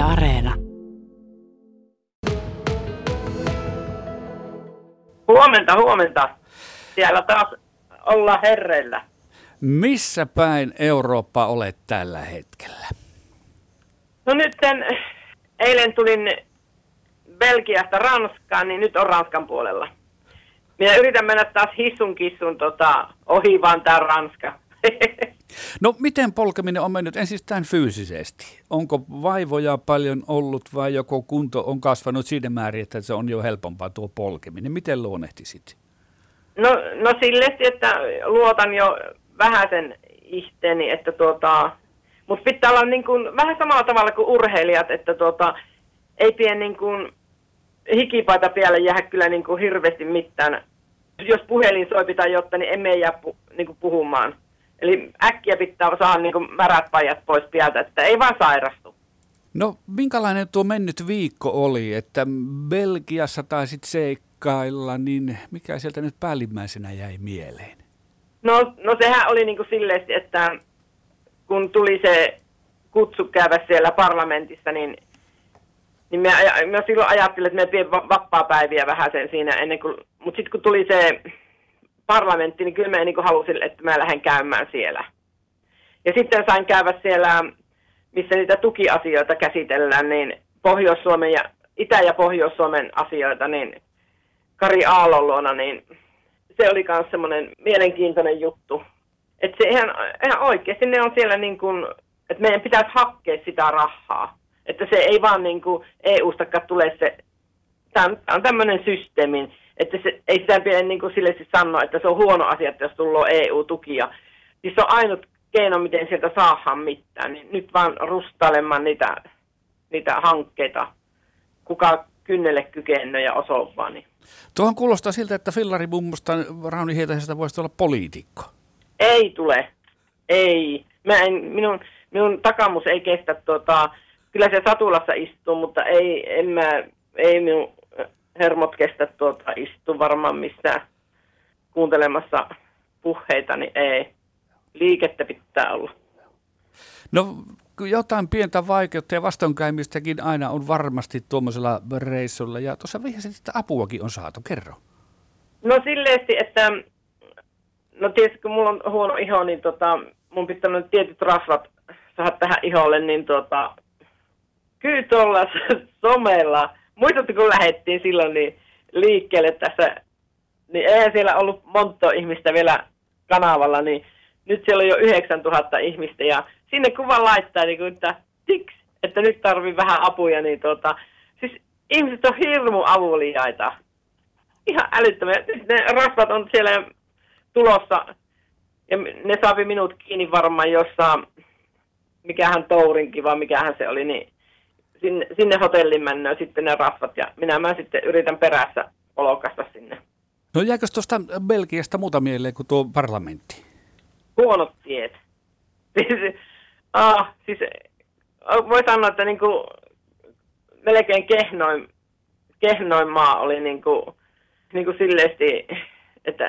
Yle Areena. Huomenta, huomenta. Siellä taas olla herreillä. Missä päin Eurooppa olet tällä hetkellä? No nyt sen, eilen tulin Belgiasta Ranskaan, niin nyt on Ranskan puolella. Minä yritän mennä taas hissun kissun tota, ohi vaan tää Ranska. No miten polkeminen on mennyt ensistään fyysisesti? Onko vaivoja paljon ollut vai joko kunto on kasvanut siinä määrin, että se on jo helpompaa tuo polkeminen? Miten luonnehtisit? No, no sillesti, että luotan jo vähän sen ihteeni, että tuota, mutta pitää olla niin kuin, vähän samalla tavalla kuin urheilijat, että tuota, ei pidä niin kuin, hikipaita päälle jää kyllä niin kuin hirveästi mitään. Jos puhelin soi pitää jotta, niin emme jää pu, niin kuin puhumaan. Eli äkkiä pitää saada niin kuin märät pajat pois pieltä, että ei vaan sairastu. No minkälainen tuo mennyt viikko oli, että Belgiassa taisit seikkailla, niin mikä sieltä nyt päällimmäisenä jäi mieleen? No, no sehän oli niin kuin silleen, että kun tuli se kutsu käydä siellä parlamentissa, niin, niin mä, mä silloin ajattelin, että me pidän vapaa-päiviä vähän sen siinä ennen kuin, mutta sitten kun tuli se parlamentti, niin kyllä mä niin halusin, että mä lähden käymään siellä. Ja sitten sain käydä siellä, missä niitä tukiasioita käsitellään, niin Pohjois-Suomen ja Itä- ja Pohjois-Suomen asioita, niin Kari Aallon luona, niin se oli myös semmoinen mielenkiintoinen juttu. Että se ihan, ihan oikeasti ne on siellä niin kuin, että meidän pitäisi hakea sitä rahaa. Että se ei vaan niin kuin EU-stakaan tule se, tämä on, tämmöinen systeemi, että se, ei sitä pidä niin kuin sille siis sanoa, että se on huono asia, että jos tulee EU-tukia. Siis se on ainut keino, miten sieltä saadaan mitään. Niin nyt vaan rustailemaan niitä, niitä hankkeita, kuka kynnelle kykenee ja osoittaa. Niin. Tuohon kuulostaa siltä, että Fillari mummosta Rauni Hietaisesta voisi olla poliitikko. Ei tule. Ei. Mä en, minun, minun takamus ei kestä, tota, kyllä se satulassa istuu, mutta ei, en mä, ei minun hermot kestä tuota, istu varmaan missään kuuntelemassa puheita, niin ei. Liikettä pitää olla. No jotain pientä vaikeutta ja vastoinkäymistäkin aina on varmasti tuommoisella reissulla. Ja tuossa vihjasit, että apuakin on saatu. Kerro. No silleesti, että no tietysti kun mulla on huono iho, niin tota, mun pitää nyt tietyt rasvat saada tähän iholle, niin tota, kyllä tuolla somella, muistatte kun lähdettiin silloin niin liikkeelle tässä, niin eihän siellä ollut monta ihmistä vielä kanavalla, niin nyt siellä on jo 9000 ihmistä ja sinne kuva laittaa niin kuin, että tiks, että nyt tarvii vähän apuja, niin tota, siis ihmiset on hirmu avuliaita. Ihan älyttömiä. Ne rasvat on siellä tulossa ja ne saapi minut kiinni varmaan jossain, mikähän tourinki vai mikähän se oli, niin sinne, sinne hotellin mennään sitten ne rasvat ja minä mä sitten yritän perässä olokasta sinne. No jääkö tuosta Belgiasta muuta mieleen kuin tuo parlamentti? Huonot tiet. Siis, ah, siis voi sanoa, että niin kuin, melkein kehnoin, kehnoin maa oli niin kuin, niin kuin silleesti, että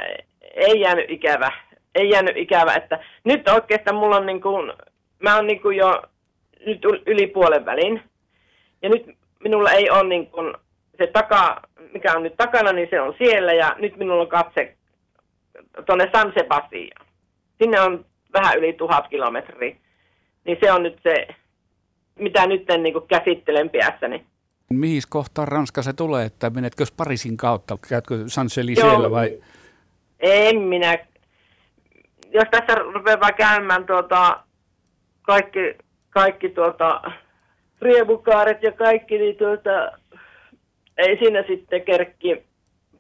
ei jäänyt ikävä. Ei jäänyt ikävä, että nyt oikeastaan mulla on niin kuin, mä oon niin kuin jo nyt yli puolen välin. Ja nyt minulla ei ole niin kuin, se taka, mikä on nyt takana, niin se on siellä ja nyt minulla on katse tuonne San Sebastian. Sinne on vähän yli tuhat kilometriä. Niin se on nyt se, mitä nyt niin käsittelen päässäni. Mihin kohtaan Ranska se tulee, että menetkö Pariisin kautta, käytkö Sanseli siellä vai? En minä. Jos tässä rupeaa käymään tuota, kaikki, kaikki tuota, riemukaaret ja kaikki, niin tuota, ei siinä sitten kerkki,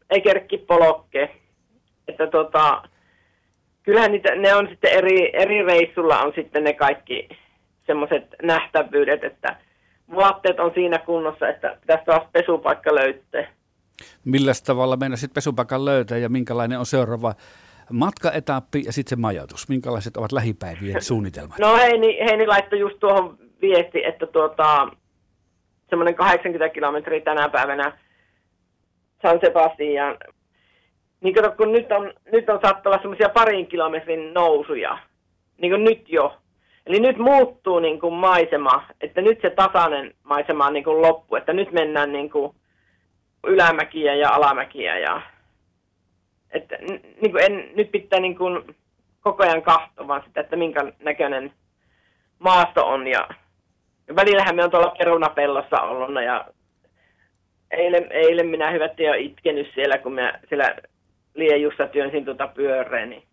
ei kerkki polokke. Että tuota, kyllähän niitä, ne on sitten eri, eri reissulla on sitten ne kaikki semmoiset nähtävyydet, että vaatteet on siinä kunnossa, että pitäisi taas pesupaikka löytää. Millä tavalla mennä sitten pesupaikan löytää ja minkälainen on seuraava matkaetappi ja sitten se majoitus? Minkälaiset ovat lähipäivien suunnitelmat? No Heini, Heini laittoi just tuohon viesti, että tuota, semmoinen 80 kilometriä tänä päivänä San Sebastian. Niin kato, kun nyt on, nyt on saattaa olla semmoisia parin kilometrin nousuja, niin kuin nyt jo, Eli nyt muuttuu niin kuin maisema, että nyt se tasainen maisema on niin kuin loppu, että nyt mennään niin kuin ylämäkiä ja alamäkiä ja että niin kuin en, nyt pitää niin kuin koko ajan katsoa sitä, että minkä näköinen maasto on ja välillähän me on tuolla perunapellossa ollut ja eilen, eilen minä hyvät jo itkenyt siellä, kun mä siellä Liejussa työnsin tuota pyörää, niin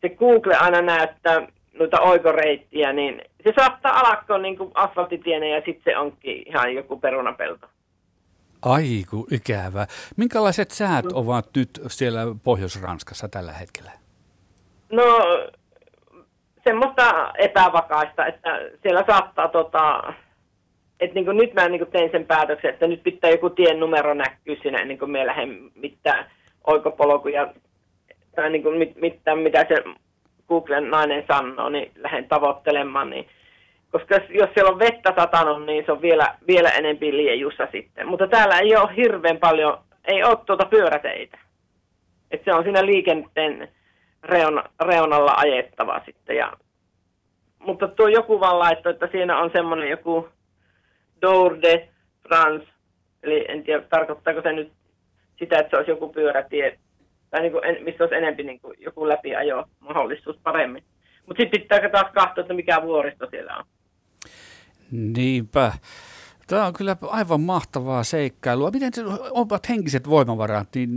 se Google aina näyttää noita oikoreittiä, niin se saattaa alkaa niin kuin ja sitten se onkin ihan joku perunapelto. Aiku, ikävä. Minkälaiset säät no. ovat nyt siellä Pohjois-Ranskassa tällä hetkellä? No, semmoista epävakaista, että siellä saattaa tota, että niin nyt mä niin tein sen päätöksen, että nyt pitää joku tien numero näkyä siinä ennen kuin me lähden mitään oikopolkuja tai niin mit, mitään, mitä se Googlen nainen sanoo, niin lähden tavoittelemaan, niin koska jos siellä on vettä satanut, niin se on vielä, vielä enempi liejussa sitten. Mutta täällä ei ole hirveän paljon, ei ole tuota pyöräteitä. Et se on siinä liikenteen reuna, reunalla ajettava sitten. Ja, mutta tuo joku vaan laittoi, että siinä on semmoinen joku Dour de France, eli en tiedä tarkoittaako se nyt sitä, että se olisi joku pyörätie, tai niin kuin, missä olisi enemmän niin kuin joku läpiajo mahdollisuus paremmin. Mutta sitten pitää taas katsoa, että mikä vuoristo siellä on. Niinpä. Tämä on kyllä aivan mahtavaa seikkailua. Miten ovat henkiset voimavarat, niin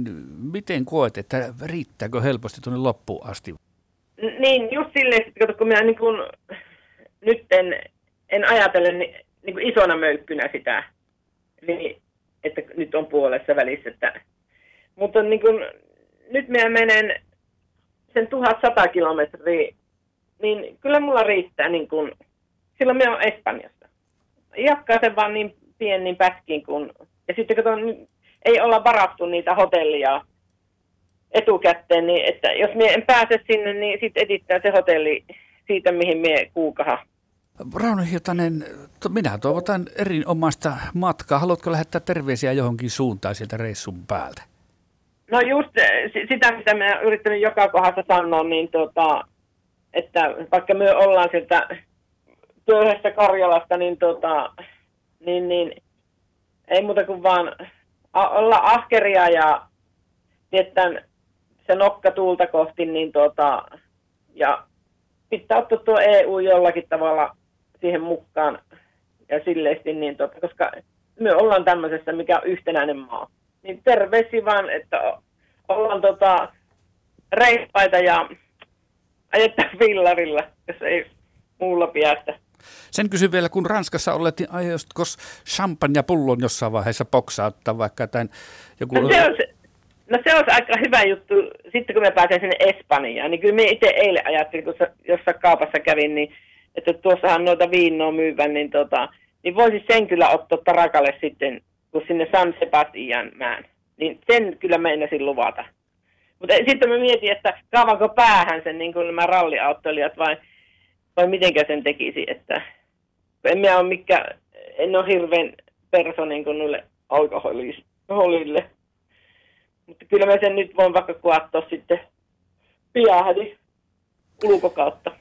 miten koet, että riittääkö helposti tuonne loppuun asti? Niin, just silleen, että kun minä niin kun, nyt en, en ajatele niin, niin kuin isona möykkynä sitä, niin, että nyt on puolessa välissä. Että, mutta niin kun, nyt minä menen sen 1100 kilometriä, niin kyllä mulla riittää, niin kun, silloin minä olen Espanjassa. Jatkaa sen vaan niin pienin pätkin, kun, ja sitten kun on, ei olla varattu niitä hotellia etukäteen, niin että jos minä en pääse sinne, niin sitten edittää se hotelli siitä, mihin minä kuukahan Rauno Hietanen, minä toivotan erinomaista matkaa. Haluatko lähettää terveisiä johonkin suuntaan sieltä reissun päältä? No just eh, sitä, mitä minä yrittänyt joka kohdassa sanoa, niin tota, että vaikka me ollaan sieltä työhöstä Karjalasta, niin, tota, niin, niin ei muuta kuin vaan olla ahkeria ja tietää se nokka tuulta kohti, niin tota, ja pitää ottaa tuo EU jollakin tavalla siihen mukaan ja silleesti, niin tota, koska me ollaan tämmöisessä, mikä on yhtenäinen maa. Niin terveisi vaan, että ollaan tota, reippaita ja ajettaa villarilla, jos ei muulla piästä. Sen kysyn vielä, kun Ranskassa olet, niin aiostko champagne pullon jossain vaiheessa poksauttaa vaikka tämän joku... No se, on, no se on aika hyvä juttu, sitten kun me pääsen sinne Espanjaan, niin kyllä me itse eilen ajattelin, kun jossain kaupassa kävin, niin että tuossahan noita viinoa myyvän, niin, tota, niin voisi sen kyllä ottaa tarakalle sitten, kun sinne San Sebastian mään. Niin sen kyllä meinasin luvata. Mutta sitten mä mietin, että kaavanko päähän sen niin kuin nämä ralliauttelijat vai, vai mitenkä sen tekisi, että en mä ole mikä, en ole hirveän perso niin kuin noille alkoholille. Mutta kyllä mä sen nyt voin vaikka kuattaa sitten piahdi ulkokautta.